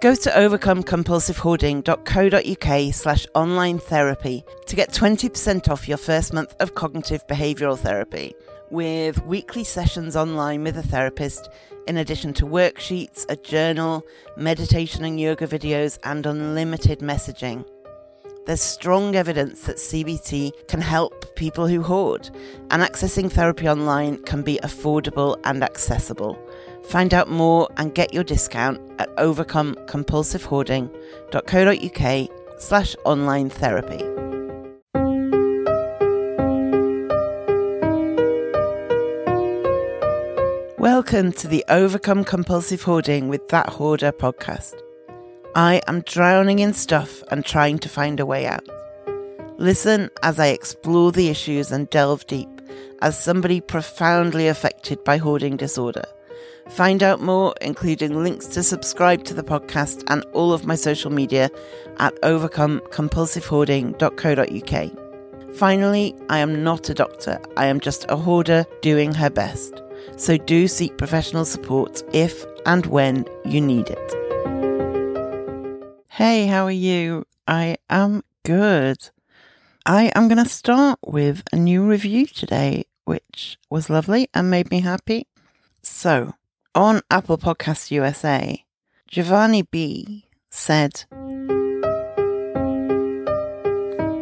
Go to overcomecompulsivehoarding.co.uk slash online therapy to get 20% off your first month of cognitive behavioural therapy with weekly sessions online with a therapist, in addition to worksheets, a journal, meditation and yoga videos, and unlimited messaging. There's strong evidence that CBT can help people who hoard, and accessing therapy online can be affordable and accessible. Find out more and get your discount at overcomecompulsivehoarding.co.uk slash online therapy. Welcome to the Overcome Compulsive Hoarding with That Hoarder podcast. I am drowning in stuff and trying to find a way out. Listen as I explore the issues and delve deep as somebody profoundly affected by hoarding disorder. Find out more, including links to subscribe to the podcast and all of my social media at overcomecompulsivehoarding.co.uk. Finally, I am not a doctor, I am just a hoarder doing her best. So do seek professional support if and when you need it. Hey, how are you? I am good. I am going to start with a new review today, which was lovely and made me happy. So, on Apple Podcasts USA, Giovanni B said,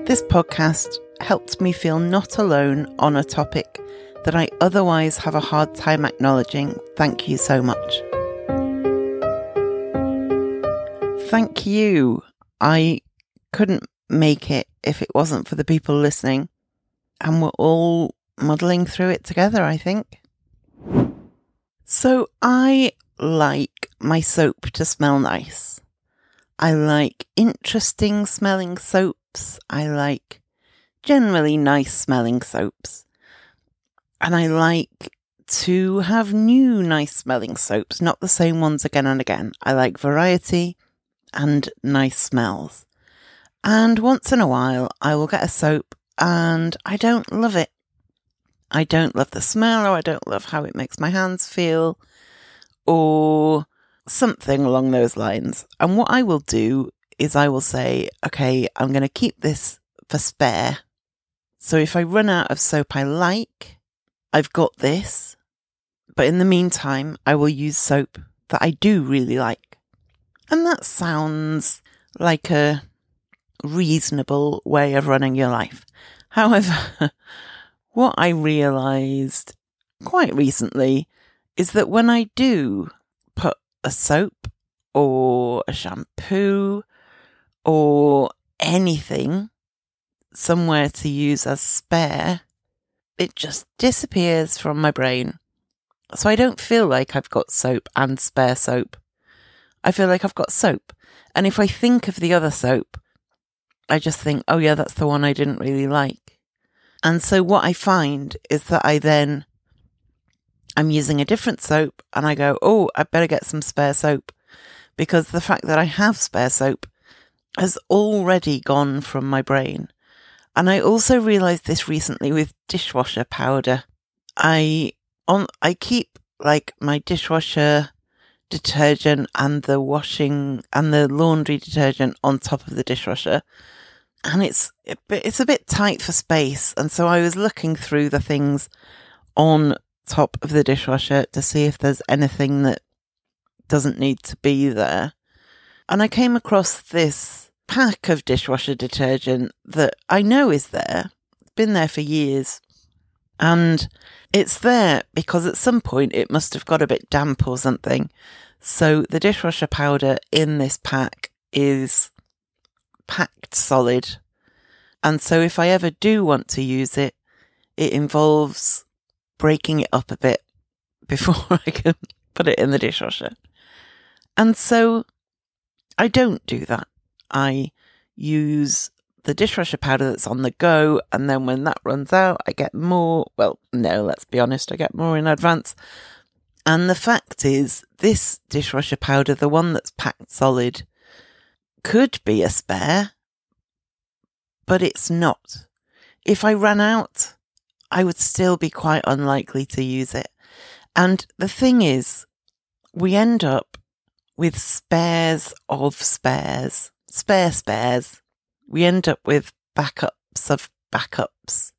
This podcast helped me feel not alone on a topic that I otherwise have a hard time acknowledging. Thank you so much. Thank you. I couldn't make it if it wasn't for the people listening. And we're all muddling through it together, I think. So I like my soap to smell nice. I like interesting smelling soaps. I like generally nice smelling soaps. And I like to have new nice smelling soaps, not the same ones again and again. I like variety and nice smells. And once in a while, I will get a soap and I don't love it. I don't love the smell or I don't love how it makes my hands feel or something along those lines. And what I will do is I will say, okay, I'm going to keep this for spare. So if I run out of soap I like, I've got this. But in the meantime, I will use soap that I do really like. And that sounds like a reasonable way of running your life. However, what I realized quite recently is that when I do put a soap or a shampoo or anything somewhere to use as spare, it just disappears from my brain. So I don't feel like I've got soap and spare soap. I feel like I've got soap. And if I think of the other soap, I just think, oh yeah, that's the one I didn't really like. And so what I find is that I then, I'm using a different soap and I go, oh, I better get some spare soap because the fact that I have spare soap has already gone from my brain. And I also realized this recently with dishwasher powder. I on I keep like my dishwasher detergent and the washing and the laundry detergent on top of the dishwasher. And it's it's a bit tight for space, and so I was looking through the things on top of the dishwasher to see if there's anything that doesn't need to be there. And I came across this pack of dishwasher detergent that I know is there. It's been there for years. And it's there because at some point it must have got a bit damp or something. So the dishwasher powder in this pack is solid. And so if I ever do want to use it, it involves breaking it up a bit before I can put it in the dishwasher. And so I don't do that. I use the dishwasher powder that's on the go. And then when that runs out, I get more. Well, no, let's be honest, I get more in advance. And the fact is, this dishwasher powder, the one that's packed solid, could be a spare, but it's not. If I ran out, I would still be quite unlikely to use it. And the thing is, we end up with spares of spares, spare spares. We end up with backups of backups.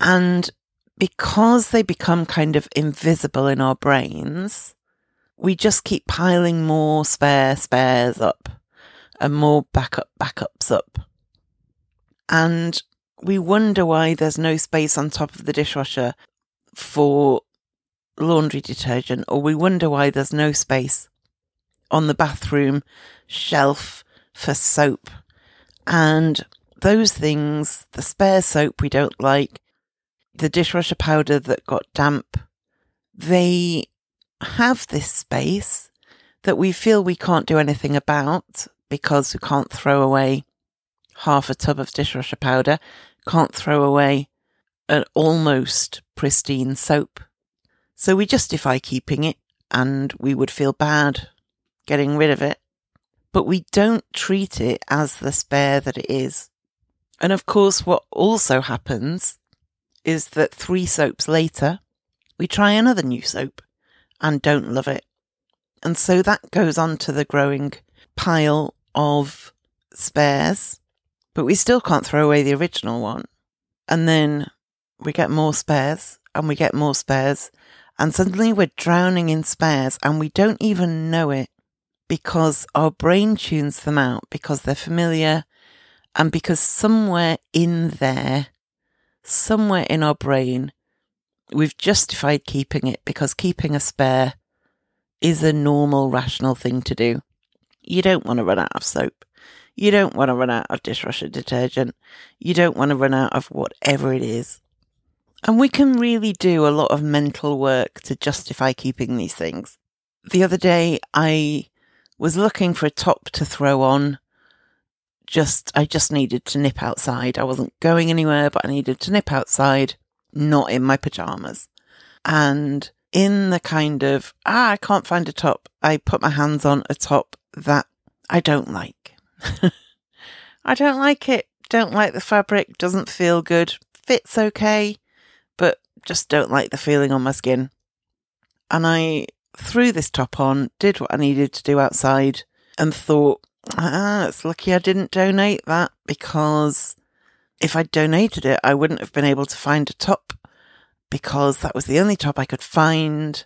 And because they become kind of invisible in our brains, we just keep piling more spare spares up and more backup backups up. And we wonder why there's no space on top of the dishwasher for laundry detergent, or we wonder why there's no space on the bathroom shelf for soap. And those things, the spare soap we don't like, the dishwasher powder that got damp, they have this space that we feel we can't do anything about because we can't throw away half a tub of dishwasher powder, can't throw away an almost pristine soap. So we justify keeping it and we would feel bad getting rid of it, but we don't treat it as the spare that it is. And of course, what also happens is that three soaps later, we try another new soap and don't love it. And so that goes on to the growing pile of spares, but we still can't throw away the original one. And then we get more spares and we get more spares. And suddenly we're drowning in spares and we don't even know it because our brain tunes them out because they're familiar and because somewhere in there somewhere in our brain, we've justified keeping it because keeping a spare is a normal, rational thing to do. You don't want to run out of soap. You don't want to run out of dishwasher detergent. You don't want to run out of whatever it is. And we can really do a lot of mental work to justify keeping these things. The other day, I was looking for a top to throw on just, I just needed to nip outside. I wasn't going anywhere, but I needed to nip outside, not in my pajamas. And in the kind of, ah, I can't find a top, I put my hands on a top that I don't like. I don't like it. Don't like the fabric. Doesn't feel good. Fits okay, but just don't like the feeling on my skin. And I threw this top on, did what I needed to do outside, and thought, Ah, it's lucky I didn't donate that because if I'd donated it, I wouldn't have been able to find a top because that was the only top I could find.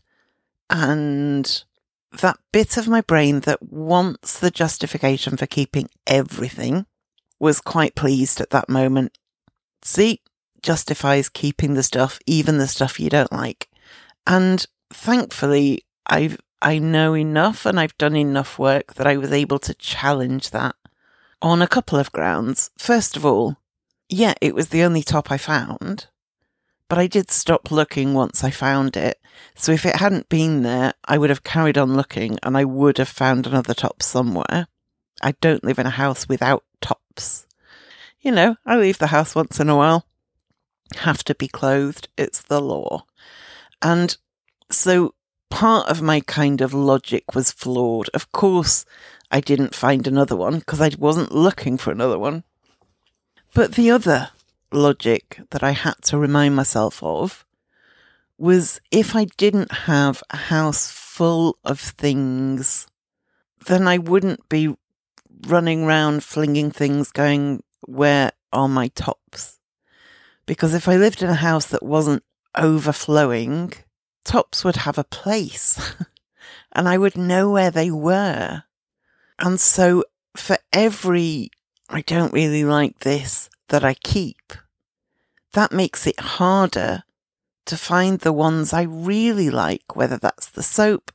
And that bit of my brain that wants the justification for keeping everything was quite pleased at that moment. See, justifies keeping the stuff, even the stuff you don't like. And thankfully, I've I know enough and I've done enough work that I was able to challenge that on a couple of grounds. First of all, yeah, it was the only top I found, but I did stop looking once I found it. So if it hadn't been there, I would have carried on looking and I would have found another top somewhere. I don't live in a house without tops. You know, I leave the house once in a while. Have to be clothed. It's the law. And so part of my kind of logic was flawed. Of course, I didn't find another one because I wasn't looking for another one. But the other logic that I had to remind myself of was if I didn't have a house full of things, then I wouldn't be running around flinging things going, where are my tops? Because if I lived in a house that wasn't overflowing, tops would have a place and I would know where they were. And so for every, I don't really like this that I keep, that makes it harder to find the ones I really like, whether that's the soap,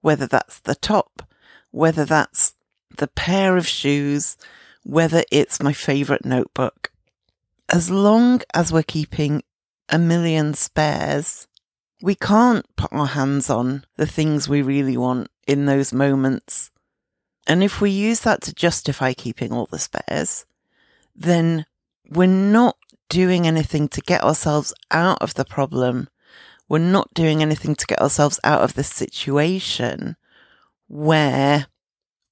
whether that's the top, whether that's the pair of shoes, whether it's my favorite notebook. As long as we're keeping a million spares, we can't put our hands on the things we really want in those moments. And if we use that to justify keeping all the spares, then we're not doing anything to get ourselves out of the problem. We're not doing anything to get ourselves out of the situation where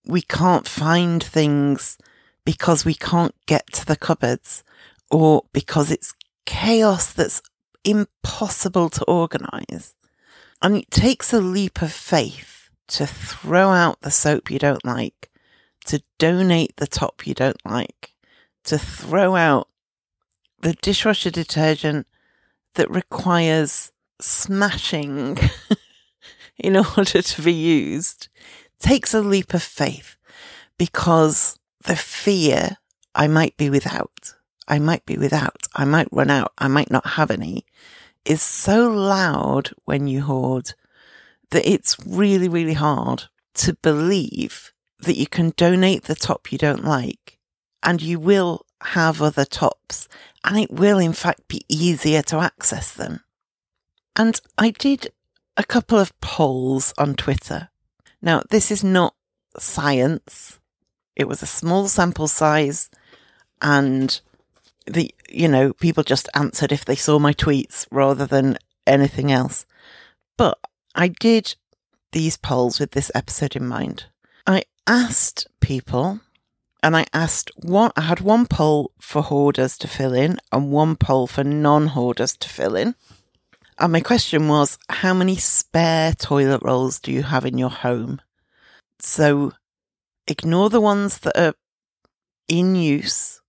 we can't find things because we can't get to the cupboards or because it's chaos that's impossible to organize. And it takes a leap of faith to throw out the soap you don't like, to donate the top you don't like, to throw out the dishwasher detergent that requires smashing in order to be used takes a leap of faith because the fear I might be without, I might be without, I might run out, I might not have any is so loud when you hoard that it's really, really hard to believe that you can donate the top you don't like and you will have other tops and it will in fact be easier to access them. And I did a couple of polls on Twitter. Now, this is not science. It was a small sample size and the, you know, people just answered if they saw my tweets rather than anything else. But I did these polls with this episode in mind. I asked people and I asked one, I had one poll for hoarders to fill in and one poll for non hoarders to fill in. And my question was, how many spare toilet rolls do you have in your home? So ignore the ones that are in use.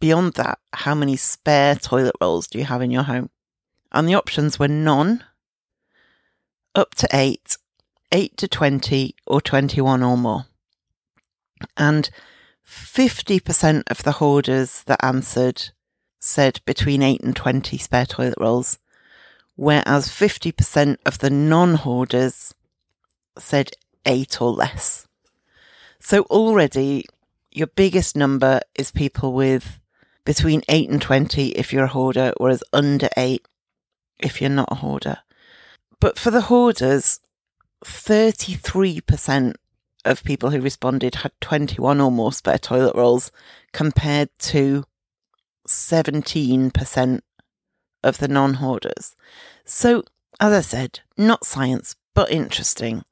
Beyond that, how many spare toilet rolls do you have in your home? And the options were none, up to eight, eight to 20, or 21 or more. And 50% of the hoarders that answered said between 8 and 20 spare toilet rolls, whereas 50% of the non hoarders said 8 or less. So already your biggest number is people with between 8 and 20 if you're a hoarder, whereas under 8 if you're not a hoarder. But for the hoarders, 33% of people who responded had 21 or more spare toilet rolls compared to 17% of the non hoarders. So, as I said, not science, but interesting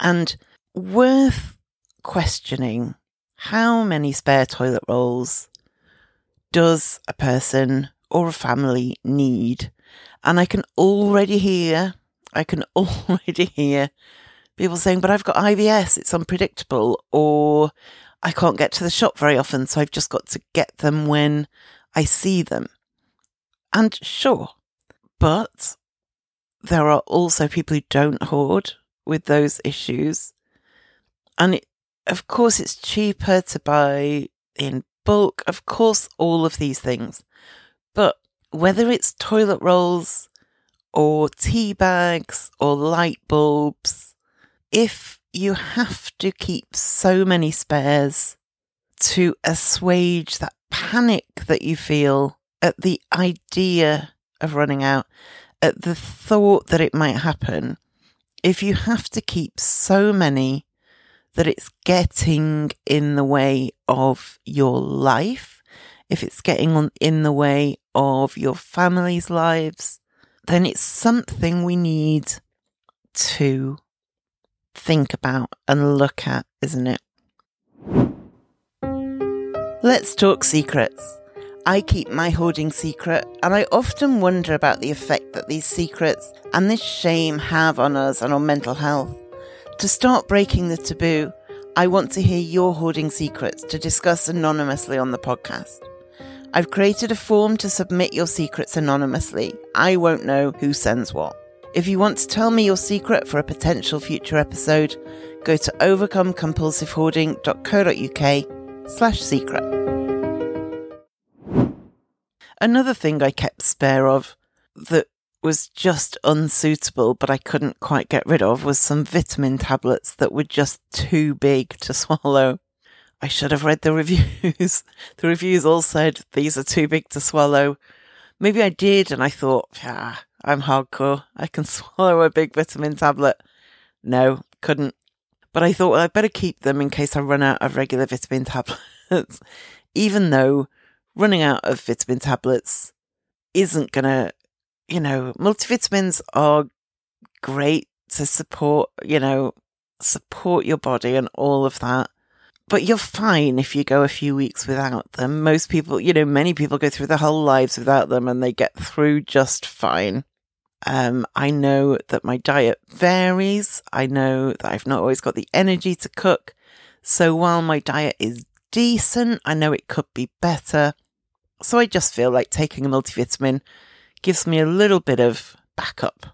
and worth questioning how many spare toilet rolls does a person or a family need? And I can already hear, I can already hear people saying, but I've got IBS, it's unpredictable, or I can't get to the shop very often, so I've just got to get them when I see them. And sure, but there are also people who don't hoard with those issues. And it, of course, it's cheaper to buy in bulk. Of course, all of these things. But whether it's toilet rolls or tea bags or light bulbs, if you have to keep so many spares to assuage that panic that you feel at the idea of running out, at the thought that it might happen, if you have to keep so many that it's getting in the way of your life, if it's getting on in the way of your family's lives, then it's something we need to think about and look at, isn't it? Let's talk secrets. I keep my hoarding secret, and I often wonder about the effect that these secrets and this shame have on us and on mental health. To start breaking the taboo, I want to hear your hoarding secrets to discuss anonymously on the podcast. I've created a form to submit your secrets anonymously. I won't know who sends what. If you want to tell me your secret for a potential future episode, go to overcomecompulsivehoarding.co.uk slash secret. Another thing I kept spare of that was just unsuitable, but I couldn't quite get rid of was some vitamin tablets that were just too big to swallow. I should have read the reviews. the reviews all said these are too big to swallow. Maybe I did, and I thought, yeah, I'm hardcore. I can swallow a big vitamin tablet. No, couldn't. But I thought, well, I'd better keep them in case I run out of regular vitamin tablets. Even though running out of vitamin tablets isn't going to, you know, multivitamins are great to support, you know, support your body and all of that. But you're fine if you go a few weeks without them. Most people, you know, many people go through their whole lives without them and they get through just fine. Um, I know that my diet varies. I know that I've not always got the energy to cook. So while my diet is decent, I know it could be better. So I just feel like taking a multivitamin gives me a little bit of backup.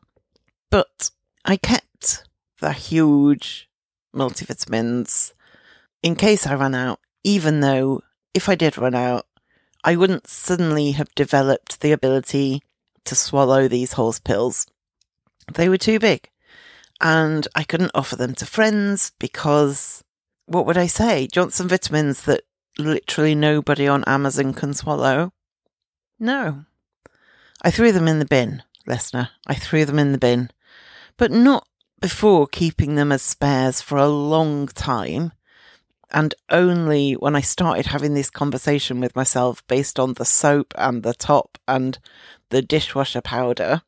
But I kept the huge multivitamins in case I ran out, even though if I did run out, I wouldn't suddenly have developed the ability to swallow these horse pills. They were too big. And I couldn't offer them to friends because what would I say? Johnson vitamins that literally nobody on Amazon can swallow? No. I threw them in the bin, listener. I threw them in the bin. But not before keeping them as spares for a long time and only when I started having this conversation with myself based on the soap and the top and the dishwasher powder.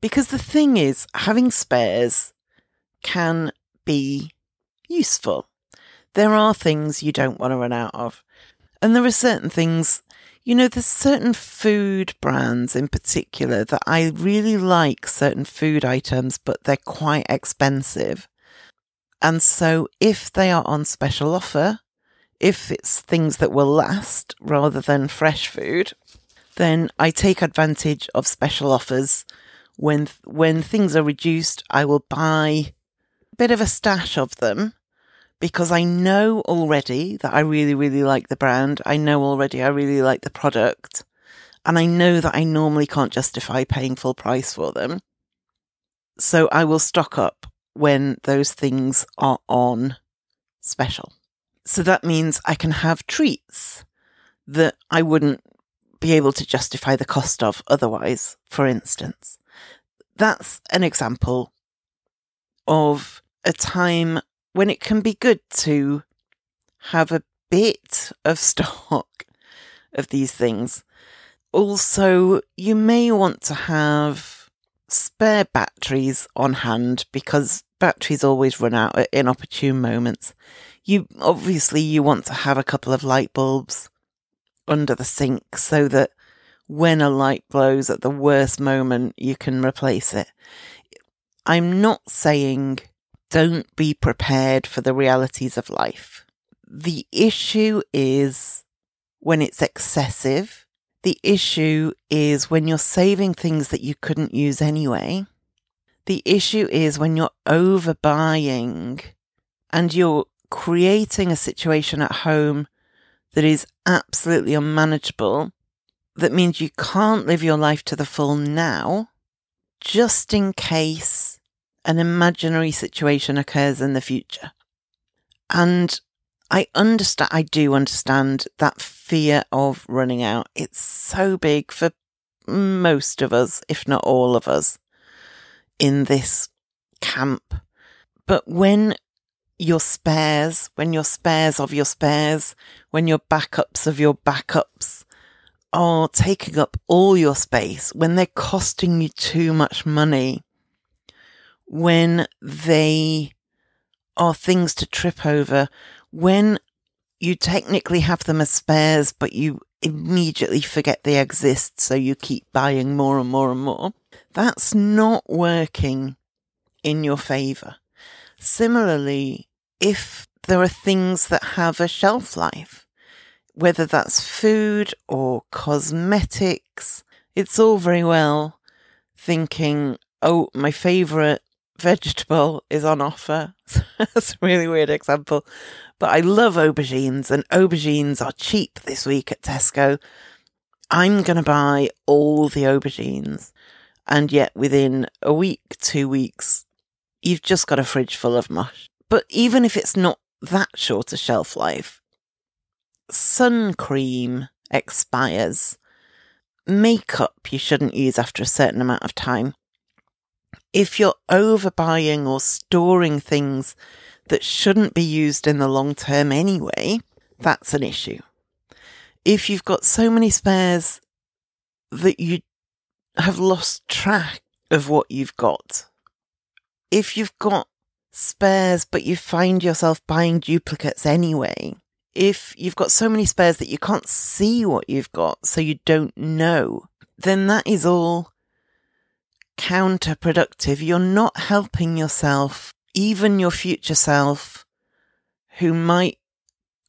Because the thing is, having spares can be useful. There are things you don't want to run out of. And there are certain things, you know, there's certain food brands in particular that I really like certain food items, but they're quite expensive. And so if they are on special offer, if it's things that will last rather than fresh food, then I take advantage of special offers. When, when things are reduced, I will buy a bit of a stash of them because I know already that I really, really like the brand. I know already I really like the product and I know that I normally can't justify paying full price for them. So I will stock up when those things are on special. So that means I can have treats that I wouldn't be able to justify the cost of otherwise, for instance. That's an example of a time when it can be good to have a bit of stock of these things. Also, you may want to have spare batteries on hand because batteries always run out at inopportune moments. You obviously you want to have a couple of light bulbs under the sink so that when a light blows at the worst moment, you can replace it. I'm not saying don't be prepared for the realities of life. The issue is when it's excessive the issue is when you're saving things that you couldn't use anyway. The issue is when you're overbuying and you're creating a situation at home that is absolutely unmanageable. That means you can't live your life to the full now, just in case an imaginary situation occurs in the future. And I understand, I do understand that fear of running out. It's so big for most of us, if not all of us, in this camp. But when your spares, when your spares of your spares, when your backups of your backups are taking up all your space, when they're costing you too much money, when they are things to trip over, when you technically have them as spares, but you immediately forget they exist, so you keep buying more and more and more, that's not working in your favor. Similarly, if there are things that have a shelf life, whether that's food or cosmetics, it's all very well thinking, oh, my favorite vegetable is on offer. That's a really weird example. But I love aubergines, and aubergines are cheap this week at Tesco. I'm going to buy all the aubergines. And yet, within a week, two weeks, you've just got a fridge full of mush. But even if it's not that short a shelf life, sun cream expires. Makeup you shouldn't use after a certain amount of time if you're overbuying or storing things that shouldn't be used in the long term anyway, that's an issue. If you've got so many spares that you have lost track of what you've got, if you've got spares but you find yourself buying duplicates anyway, if you've got so many spares that you can't see what you've got, so you don't know, then that is all counterproductive. You're not helping yourself, even your future self, who might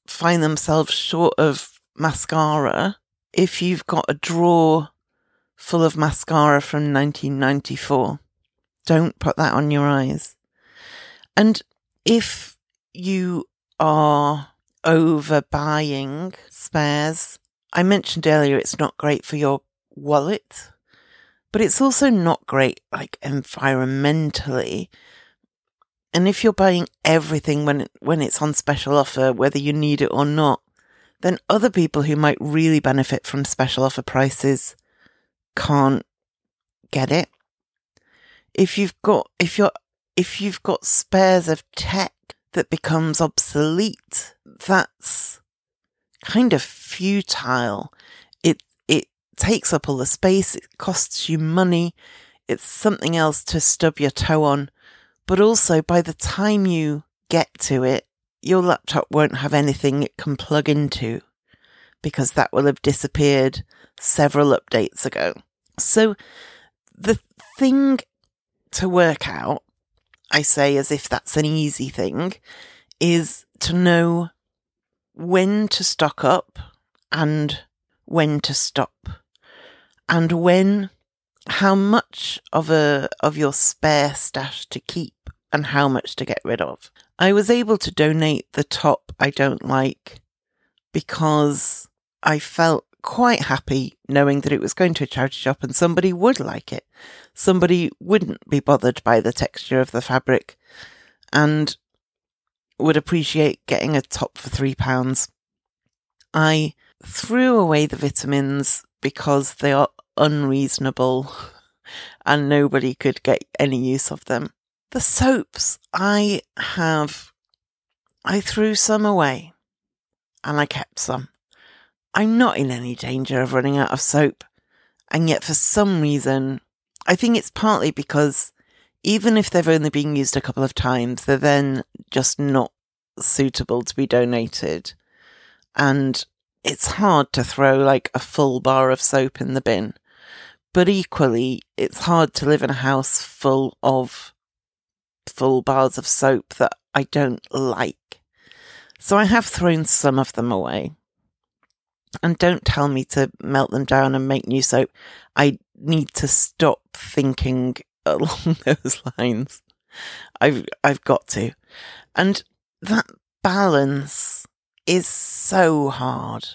find themselves short of mascara. If you've got a drawer full of mascara from 1994, don't put that on your eyes. And if you are overbuying spares, I mentioned earlier it's not great for your wallet, but it's also not great like environmentally. And if you're buying everything when when it's on special offer, whether you need it or not, then other people who might really benefit from special offer prices can't get it. If you've got if you're if you've got spares of tech that becomes obsolete, that's kind of futile. It it takes up all the space, it costs you money, it's something else to stub your toe on. But also by the time you get to it, your laptop won't have anything it can plug into because that will have disappeared several updates ago. So the thing to work out, I say as if that's an easy thing, is to know when to stock up and when to stop and when how much of a of your spare stash to keep and how much to get rid of. I was able to donate the top I don't like because I felt quite happy knowing that it was going to a charity shop and somebody would like it. Somebody wouldn't be bothered by the texture of the fabric and would appreciate getting a top for three pounds. I threw away the vitamins because they are unreasonable and nobody could get any use of them. The soaps, I have, I threw some away and I kept some. I'm not in any danger of running out of soap. And yet for some reason, I think it's partly because even if they've only been used a couple of times, they're then just not suitable to be donated. And it's hard to throw like a full bar of soap in the bin. But equally, it's hard to live in a house full of full bars of soap that I don't like. So I have thrown some of them away. And don't tell me to melt them down and make new soap. I need to stop thinking along those lines. I've I've got to. And that balance is so hard.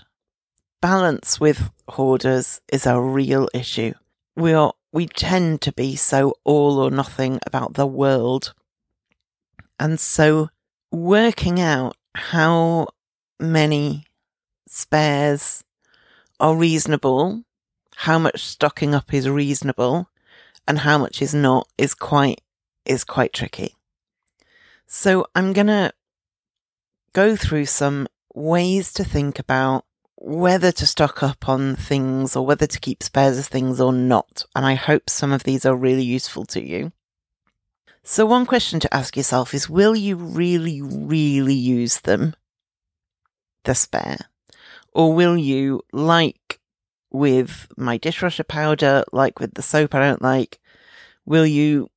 Balance with hoarders is a real issue. We are we tend to be so all or nothing about the world. And so working out how many spares are reasonable, how much stocking up is reasonable, and how much is not is quite is quite tricky. So I'm gonna go through some ways to think about whether to stock up on things or whether to keep spares of things or not. And I hope some of these are really useful to you. So one question to ask yourself is, will you really, really use them? The spare. Or will you, like with my dishwasher powder, like with the soap I don't like, will you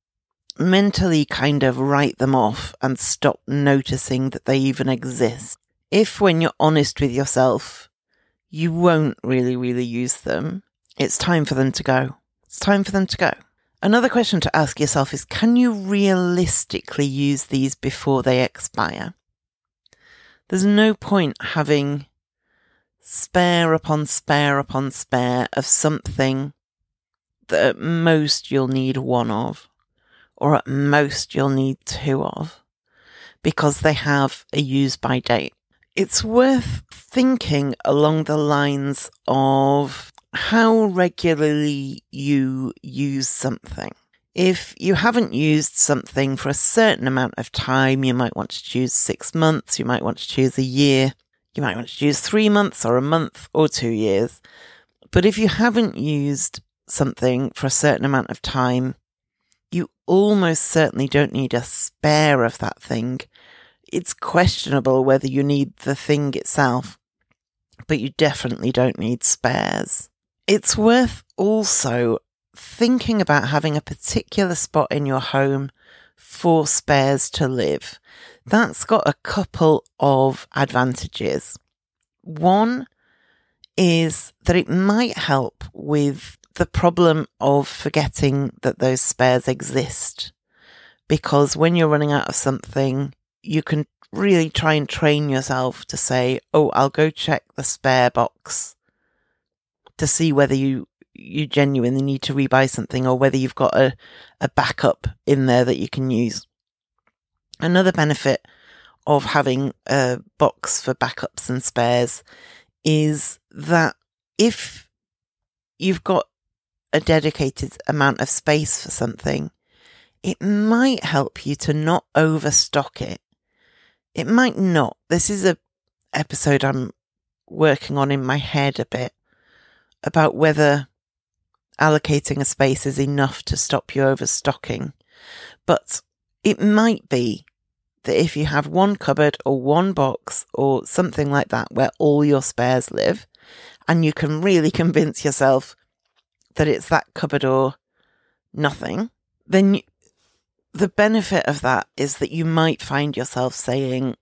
mentally kind of write them off and stop noticing that they even exist? If when you're honest with yourself, you won't really, really use them, it's time for them to go. It's time for them to go. Another question to ask yourself is can you realistically use these before they expire? There's no point having spare upon spare upon spare of something that at most you'll need one of, or at most you'll need two of, because they have a use by date. It's worth thinking along the lines of how regularly you use something. If you haven't used something for a certain amount of time, you might want to choose six months, you might want to choose a year. You might want to choose three months or a month or two years. But if you haven't used something for a certain amount of time, you almost certainly don't need a spare of that thing. It's questionable whether you need the thing itself, but you definitely don't need spares. It's worth also thinking about having a particular spot in your home for spares to live. That's got a couple of advantages. One is that it might help with the problem of forgetting that those spares exist. Because when you're running out of something, you can really try and train yourself to say, Oh, I'll go check the spare box to see whether you, you genuinely need to rebuy something or whether you've got a, a backup in there that you can use. Another benefit of having a box for backups and spares is that if you've got a dedicated amount of space for something, it might help you to not overstock it. It might not. This is a episode I'm working on in my head a bit about whether allocating a space is enough to stop you overstocking. But it might be that if you have one cupboard or one box or something like that where all your spares live, and you can really convince yourself that it's that cupboard or nothing, then you, the benefit of that is that you might find yourself saying,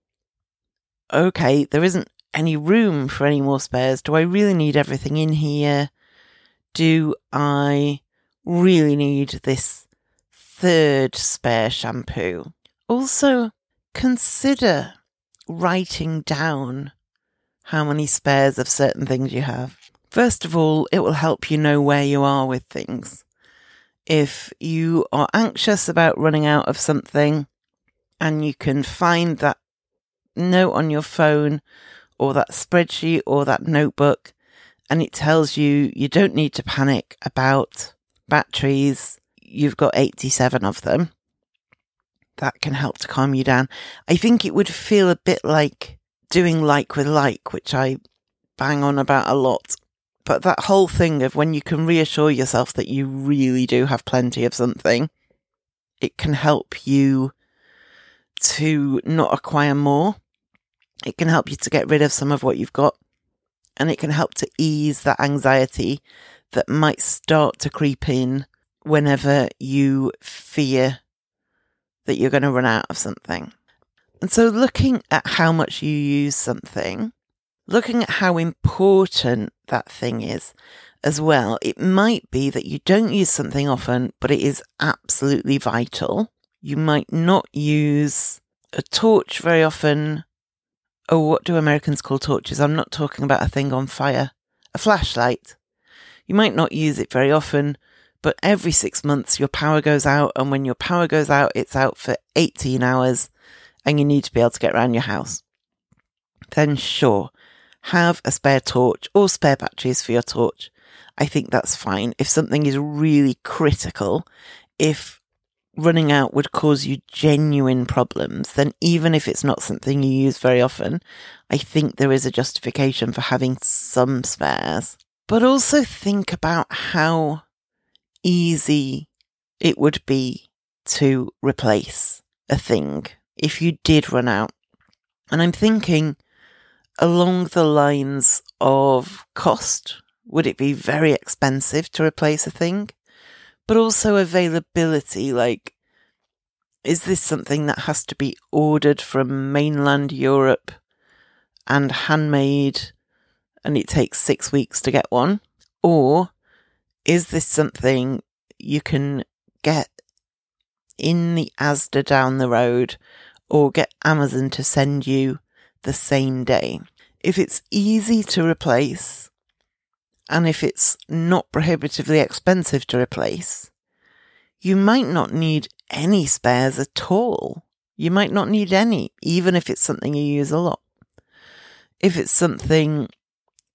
okay, there isn't any room for any more spares. Do I really need everything in here? Do I really need this third spare shampoo? Also, consider writing down how many spares of certain things you have. First of all, it will help you know where you are with things. If you are anxious about running out of something and you can find that note on your phone or that spreadsheet or that notebook and it tells you you don't need to panic about batteries, you've got 87 of them that can help to calm you down. I think it would feel a bit like doing like with like, which I bang on about a lot. But that whole thing of when you can reassure yourself that you really do have plenty of something, it can help you to not acquire more. It can help you to get rid of some of what you've got. And it can help to ease that anxiety that might start to creep in whenever you fear that you're going to run out of something. And so looking at how much you use something, looking at how important that thing is as well, it might be that you don't use something often, but it is absolutely vital. You might not use a torch very often. Oh, what do Americans call torches? I'm not talking about a thing on fire. A flashlight. You might not use it very often, but every six months your power goes out. And when your power goes out, it's out for 18 hours and you need to be able to get around your house. Then sure, have a spare torch or spare batteries for your torch. I think that's fine. If something is really critical, if running out would cause you genuine problems, then even if it's not something you use very often, I think there is a justification for having some spares. But also think about how easy it would be to replace a thing if you did run out. And I'm thinking along the lines of cost. Would it be very expensive to replace a thing? But also availability, like, is this something that has to be ordered from mainland Europe and handmade and it takes six weeks to get one? Or is this something you can get in the Asda down the road or get Amazon to send you the same day? If it's easy to replace and if it's not prohibitively expensive to replace, you might not need any spares at all. You might not need any, even if it's something you use a lot. If it's something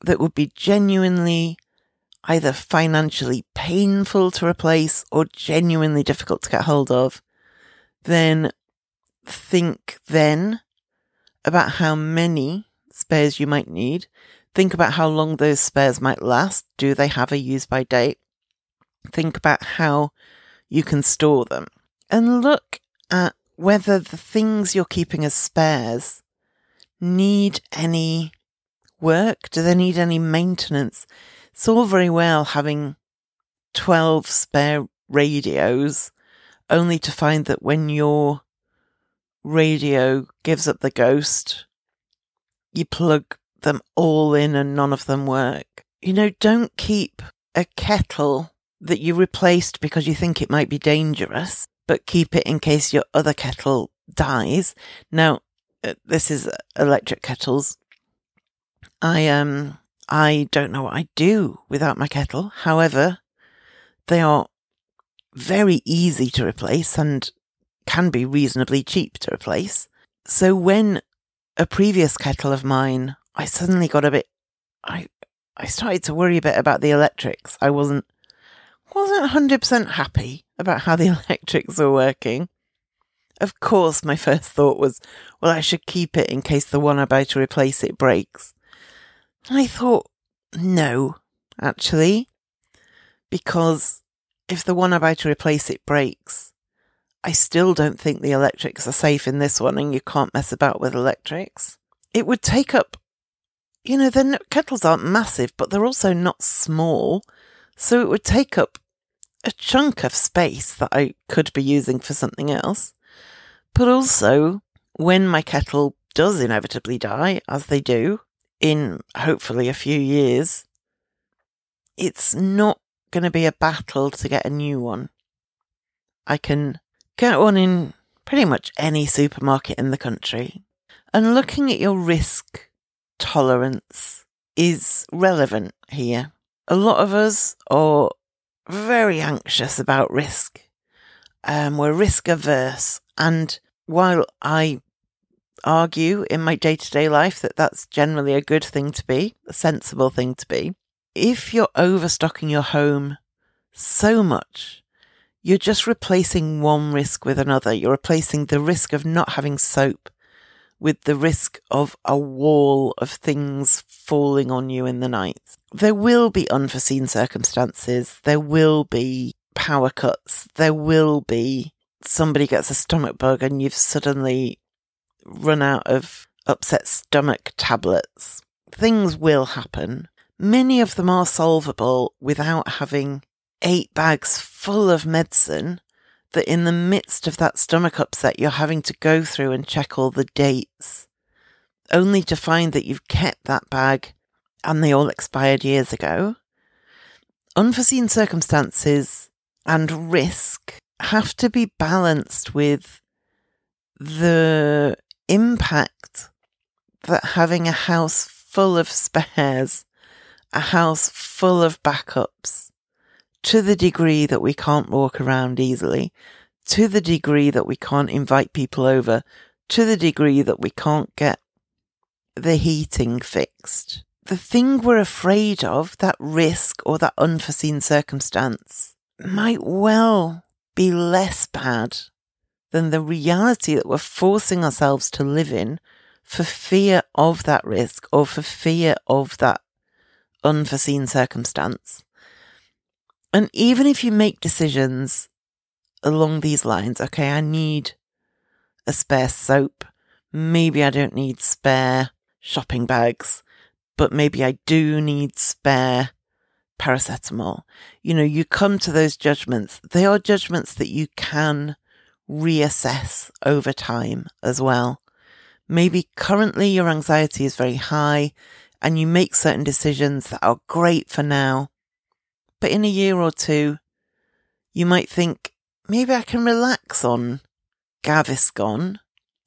that would be genuinely either financially painful to replace or genuinely difficult to get hold of, then think then about how many spares you might need. Think about how long those spares might last. Do they have a use by date? Think about how you can store them and look at whether the things you're keeping as spares need any work. Do they need any maintenance? It's all very well having 12 spare radios only to find that when your radio gives up the ghost, you plug them all in and none of them work. You know, don't keep a kettle that you replaced because you think it might be dangerous, but keep it in case your other kettle dies. Now, uh, this is electric kettles. I um I don't know what I'd do without my kettle. However, they are very easy to replace and can be reasonably cheap to replace. So when a previous kettle of mine, I suddenly got a bit, I, I started to worry a bit about the electrics. I wasn't, wasn't 100% happy about how the electrics were working. Of course, my first thought was, well, I should keep it in case the one I'm about to replace it breaks. I thought, no, actually, because if the one I'm about to replace it breaks, I still don't think the electrics are safe in this one and you can't mess about with electrics. It would take up, you know, the kettles aren't massive, but they're also not small. So it would take up a chunk of space that I could be using for something else. But also, when my kettle does inevitably die, as they do, in hopefully a few years, it's not going to be a battle to get a new one. I can get one in pretty much any supermarket in the country. And looking at your risk tolerance is relevant here. A lot of us are very anxious about risk. Um, we're risk averse. And while I argue in my day to day life that that's generally a good thing to be, a sensible thing to be, if you're overstocking your home so much, you're just replacing one risk with another. You're replacing the risk of not having soap with the risk of a wall of things falling on you in the night. There will be unforeseen circumstances. There will be power cuts. There will be somebody gets a stomach bug and you've suddenly run out of upset stomach tablets. Things will happen. Many of them are solvable without having eight bags full of medicine that in the midst of that stomach upset, you're having to go through and check all the dates, only to find that you've kept that bag and they all expired years ago. Unforeseen circumstances and risk have to be balanced with the impact that having a house full of spares, a house full of backups, to the degree that we can't walk around easily, to the degree that we can't invite people over, to the degree that we can't get the heating fixed. The thing we're afraid of, that risk or that unforeseen circumstance, might well be less bad than the reality that we're forcing ourselves to live in for fear of that risk or for fear of that unforeseen circumstance. And even if you make decisions along these lines, okay, I need a spare soap. Maybe I don't need spare shopping bags, but maybe I do need spare paracetamol. You know, you come to those judgments. They are judgments that you can reassess over time as well. Maybe currently your anxiety is very high and you make certain decisions that are great for now. But in a year or two, you might think, maybe I can relax on Gaviscon.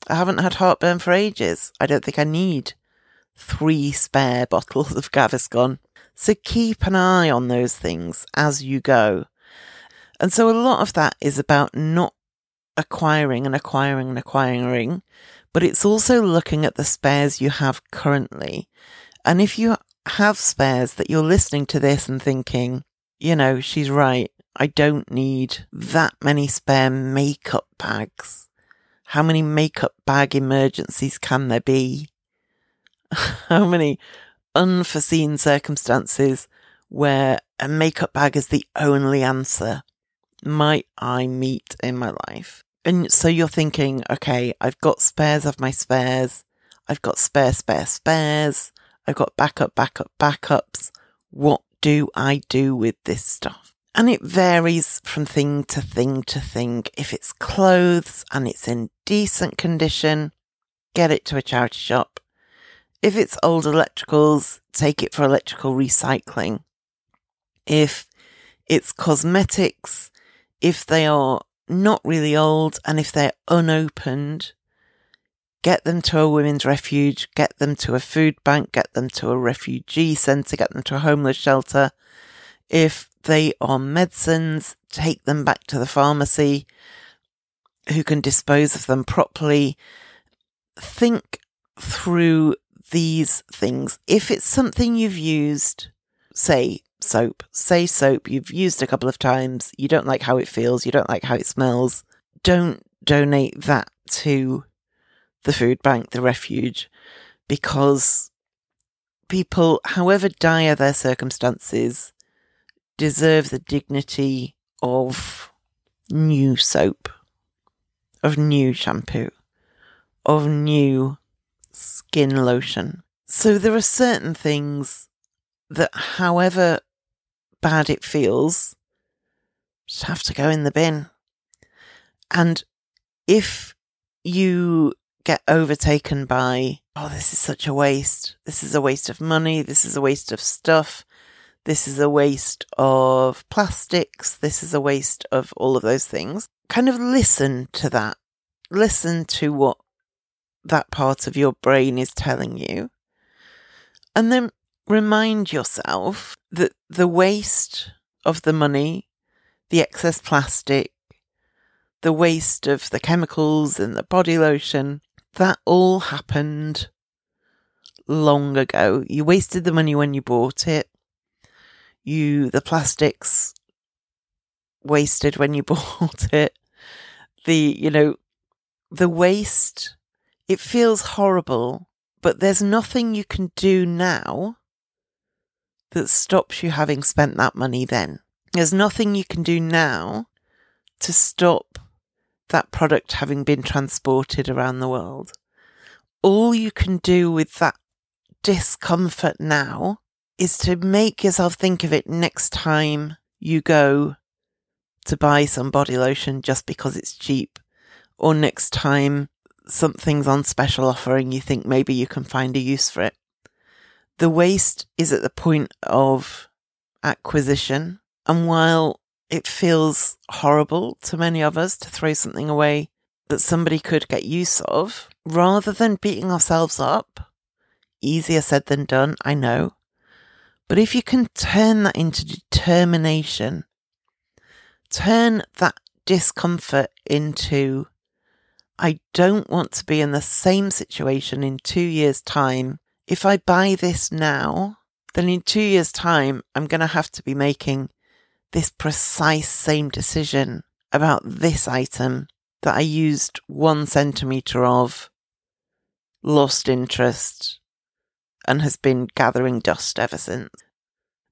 I haven't had heartburn for ages. I don't think I need three spare bottles of Gaviscon. So keep an eye on those things as you go. And so a lot of that is about not acquiring and acquiring and acquiring, but it's also looking at the spares you have currently. And if you have spares that you're listening to this and thinking, you know, she's right. I don't need that many spare makeup bags. How many makeup bag emergencies can there be? How many unforeseen circumstances where a makeup bag is the only answer might I meet in my life? And so you're thinking, okay, I've got spares of my spares. I've got spare, spare, spares. I've got backup, backup, backups. What do I do with this stuff? And it varies from thing to thing to thing. If it's clothes and it's in decent condition, get it to a charity shop. If it's old electricals, take it for electrical recycling. If it's cosmetics, if they are not really old and if they're unopened, get them to a women's refuge, get them to a food bank, get them to a refugee centre, get them to a homeless shelter. If they are medicines, take them back to the pharmacy who can dispose of them properly. Think through these things. If it's something you've used, say soap, say soap, you've used a couple of times, you don't like how it feels, you don't like how it smells, don't donate that to the food bank, the refuge, because people, however dire their circumstances, deserve the dignity of new soap, of new shampoo, of new skin lotion. So there are certain things that, however bad it feels, just have to go in the bin. And if you get overtaken by, oh, this is such a waste. This is a waste of money. This is a waste of stuff. This is a waste of plastics. This is a waste of all of those things. Kind of listen to that. Listen to what that part of your brain is telling you. And then remind yourself that the waste of the money, the excess plastic, the waste of the chemicals and the body lotion, that all happened long ago. You wasted the money when you bought it. You, the plastics wasted when you bought it. The, you know, the waste, it feels horrible, but there's nothing you can do now that stops you having spent that money then. There's nothing you can do now to stop that product having been transported around the world. All you can do with that discomfort now is to make yourself think of it next time you go to buy some body lotion just because it's cheap, or next time something's on special offer and you think maybe you can find a use for it. The waste is at the point of acquisition, and while it feels horrible to many of us to throw something away that somebody could get use of, rather than beating ourselves up, easier said than done, I know. But if you can turn that into determination, turn that discomfort into, I don't want to be in the same situation in two years' time. If I buy this now, then in two years' time, I'm going to have to be making this precise same decision about this item that I used one centimetre of, lost interest, and has been gathering dust ever since.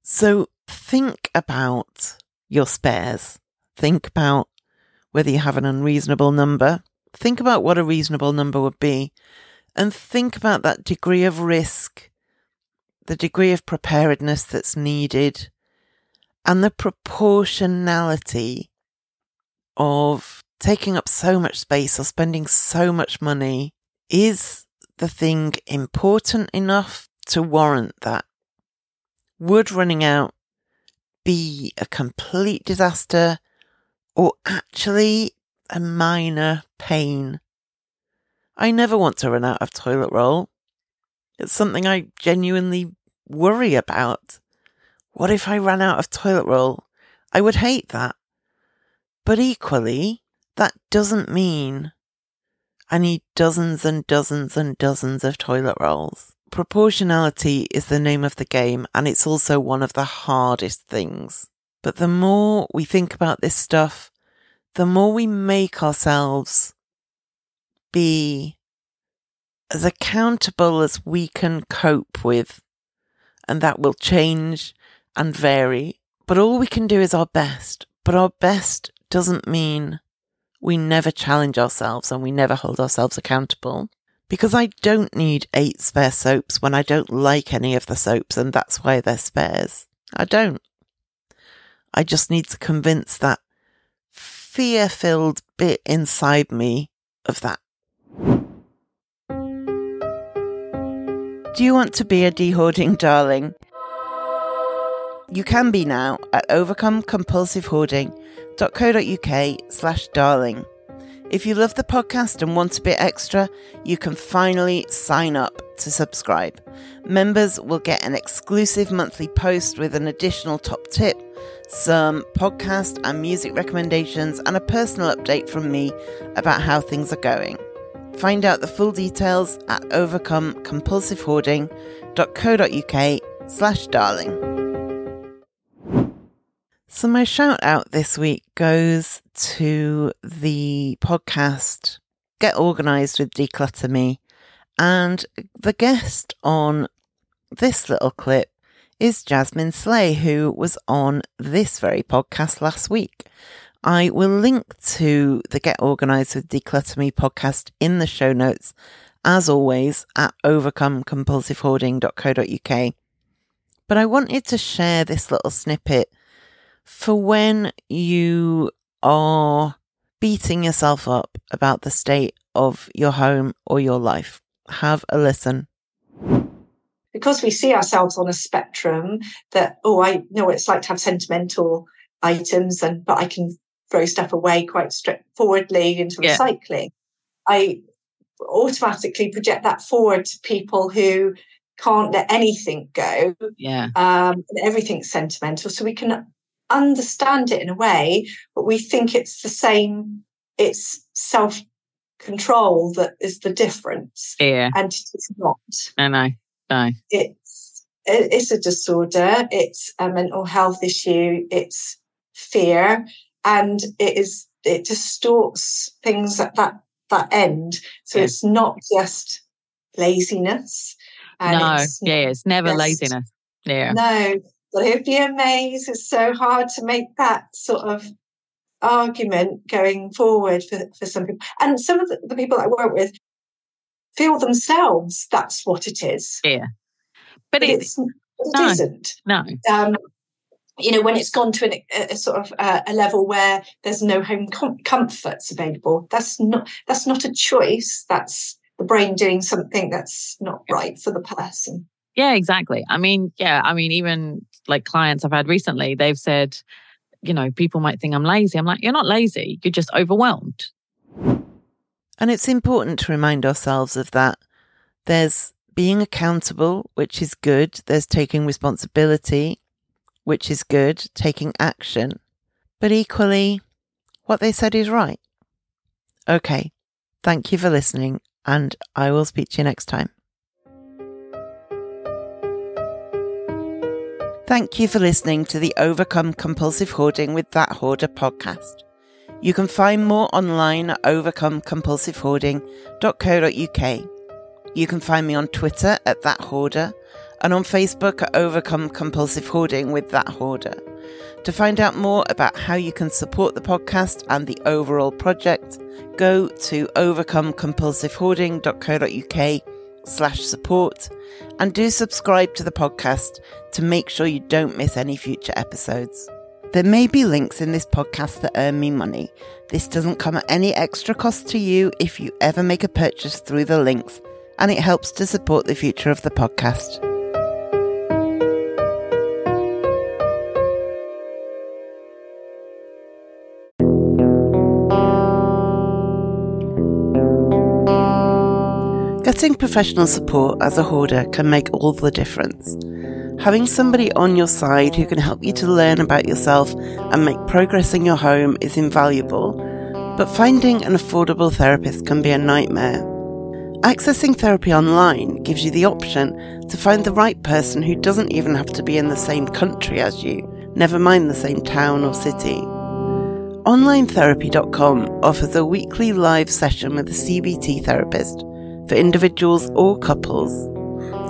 So think about your spares. Think about whether you have an unreasonable number. Think about what a reasonable number would be. And think about that degree of risk, the degree of preparedness that's needed and the proportionality of taking up so much space or spending so much money is the thing important enough to warrant that? Would running out be a complete disaster or actually a minor pain? I never want to run out of toilet roll. It's something I genuinely worry about. What if I ran out of toilet roll? I would hate that. But equally, that doesn't mean I need dozens and dozens and dozens of toilet rolls. Proportionality is the name of the game, and it's also one of the hardest things. But the more we think about this stuff, the more we make ourselves be as accountable as we can cope with, and that will change and vary, but all we can do is our best. But our best doesn't mean we never challenge ourselves and we never hold ourselves accountable. Because I don't need eight spare soaps when I don't like any of the soaps and that's why they're spares. I don't. I just need to convince that fear filled bit inside me of that. Do you want to be a dehoarding darling? You can be now at overcomecompulsivehoarding.co.uk slash darling. If you love the podcast and want a bit extra, you can finally sign up to subscribe. Members will get an exclusive monthly post with an additional top tip, some podcast and music recommendations, and a personal update from me about how things are going. Find out the full details at overcomecompulsivehoarding.co.uk slash darling. So, my shout out this week goes to the podcast Get Organized with Declutter Me. And the guest on this little clip is Jasmine Slay, who was on this very podcast last week. I will link to the Get Organized with Declutter Me podcast in the show notes, as always, at overcomecompulsivehoarding.co.uk. But I wanted to share this little snippet for when you are beating yourself up about the state of your home or your life. Have a listen. Because we see ourselves on a spectrum that, oh, I know it's like to have sentimental items and but I can throw stuff away quite straightforwardly into yeah. recycling. I automatically project that forward to people who can't let anything go. Yeah. Um, everything's sentimental. So we can understand it in a way, but we think it's the same. It's self control that is the difference. Yeah. And it's not. I know. No. It's it's a disorder. It's a mental health issue. It's fear, and it is it distorts things at that that end. So yeah. it's not just laziness. no. yeah. It's never just, laziness. Yeah. No. But be amazed. It's so hard to make that sort of argument going forward for, for some people. And some of the, the people I work with feel themselves that's what it is. Yeah. But, but it's, it no, isn't. No. Um, you know, when it's gone to an, a, a, sort of uh, a level where there's no home com- comforts available, that's not that's not a choice. That's the brain doing something that's not right for the person. Yeah, exactly. I mean, yeah, I mean, even like clients I've had recently, they've said, you know, people might think I'm lazy. I'm like, you're not lazy, you're just overwhelmed. And it's important to remind ourselves of that. There's being accountable, which is good. There's taking responsibility, which is good, taking action. But equally, what they said is right. Okay. Thank you for listening, and I will speak to you next time. Thank you for listening to the Overcome Compulsive Hoarding with That Hoarder podcast. You can find more online at overcomecompulsivehoarding.co.uk. You can find me on Twitter at That Hoarder and on Facebook at Overcome Compulsive Hoarding with That Hoarder. To find out more about how you can support the podcast and the overall project, go to overcomecompulsivehoarding.co.uk slash support and do subscribe to the podcast to make sure you don't miss any future episodes. There may be links in this podcast that earn me money. This doesn't come at any extra cost to you if you ever make a purchase through the links, and it helps to support the future of the podcast. Getting professional support as a hoarder can make all the difference. Having somebody on your side who can help you to learn about yourself and make progress in your home is invaluable, but finding an affordable therapist can be a nightmare. Accessing therapy online gives you the option to find the right person who doesn't even have to be in the same country as you, never mind the same town or city. OnlineTherapy.com offers a weekly live session with a CBT therapist for individuals or couples.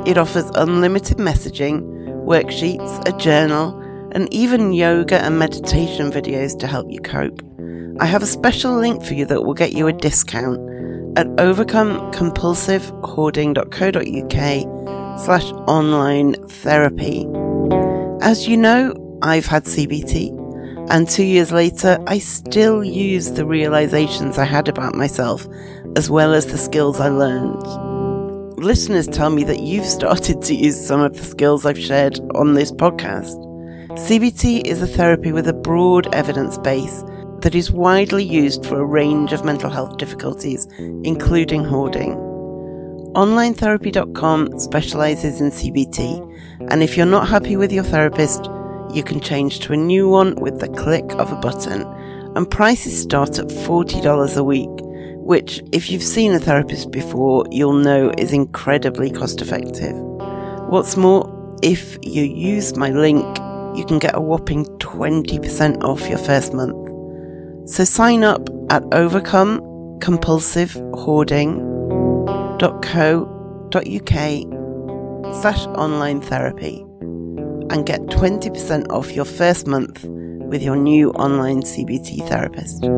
It offers unlimited messaging worksheets, a journal, and even yoga and meditation videos to help you cope. I have a special link for you that will get you a discount at overcomecompulsivehoarding.co.uk slash online therapy. As you know, I've had CBT. And two years later, I still use the realizations I had about myself, as well as the skills I learned. Listeners tell me that you've started to use some of the skills I've shared on this podcast. CBT is a therapy with a broad evidence base that is widely used for a range of mental health difficulties, including hoarding. OnlineTherapy.com specializes in CBT, and if you're not happy with your therapist, you can change to a new one with the click of a button, and prices start at $40 a week, which, if you've seen a therapist before, you'll know is incredibly cost effective. What's more, if you use my link, you can get a whopping 20% off your first month. So sign up at overcomecompulsivehoarding.co.uk slash online therapy and get 20% off your first month with your new online CBT therapist.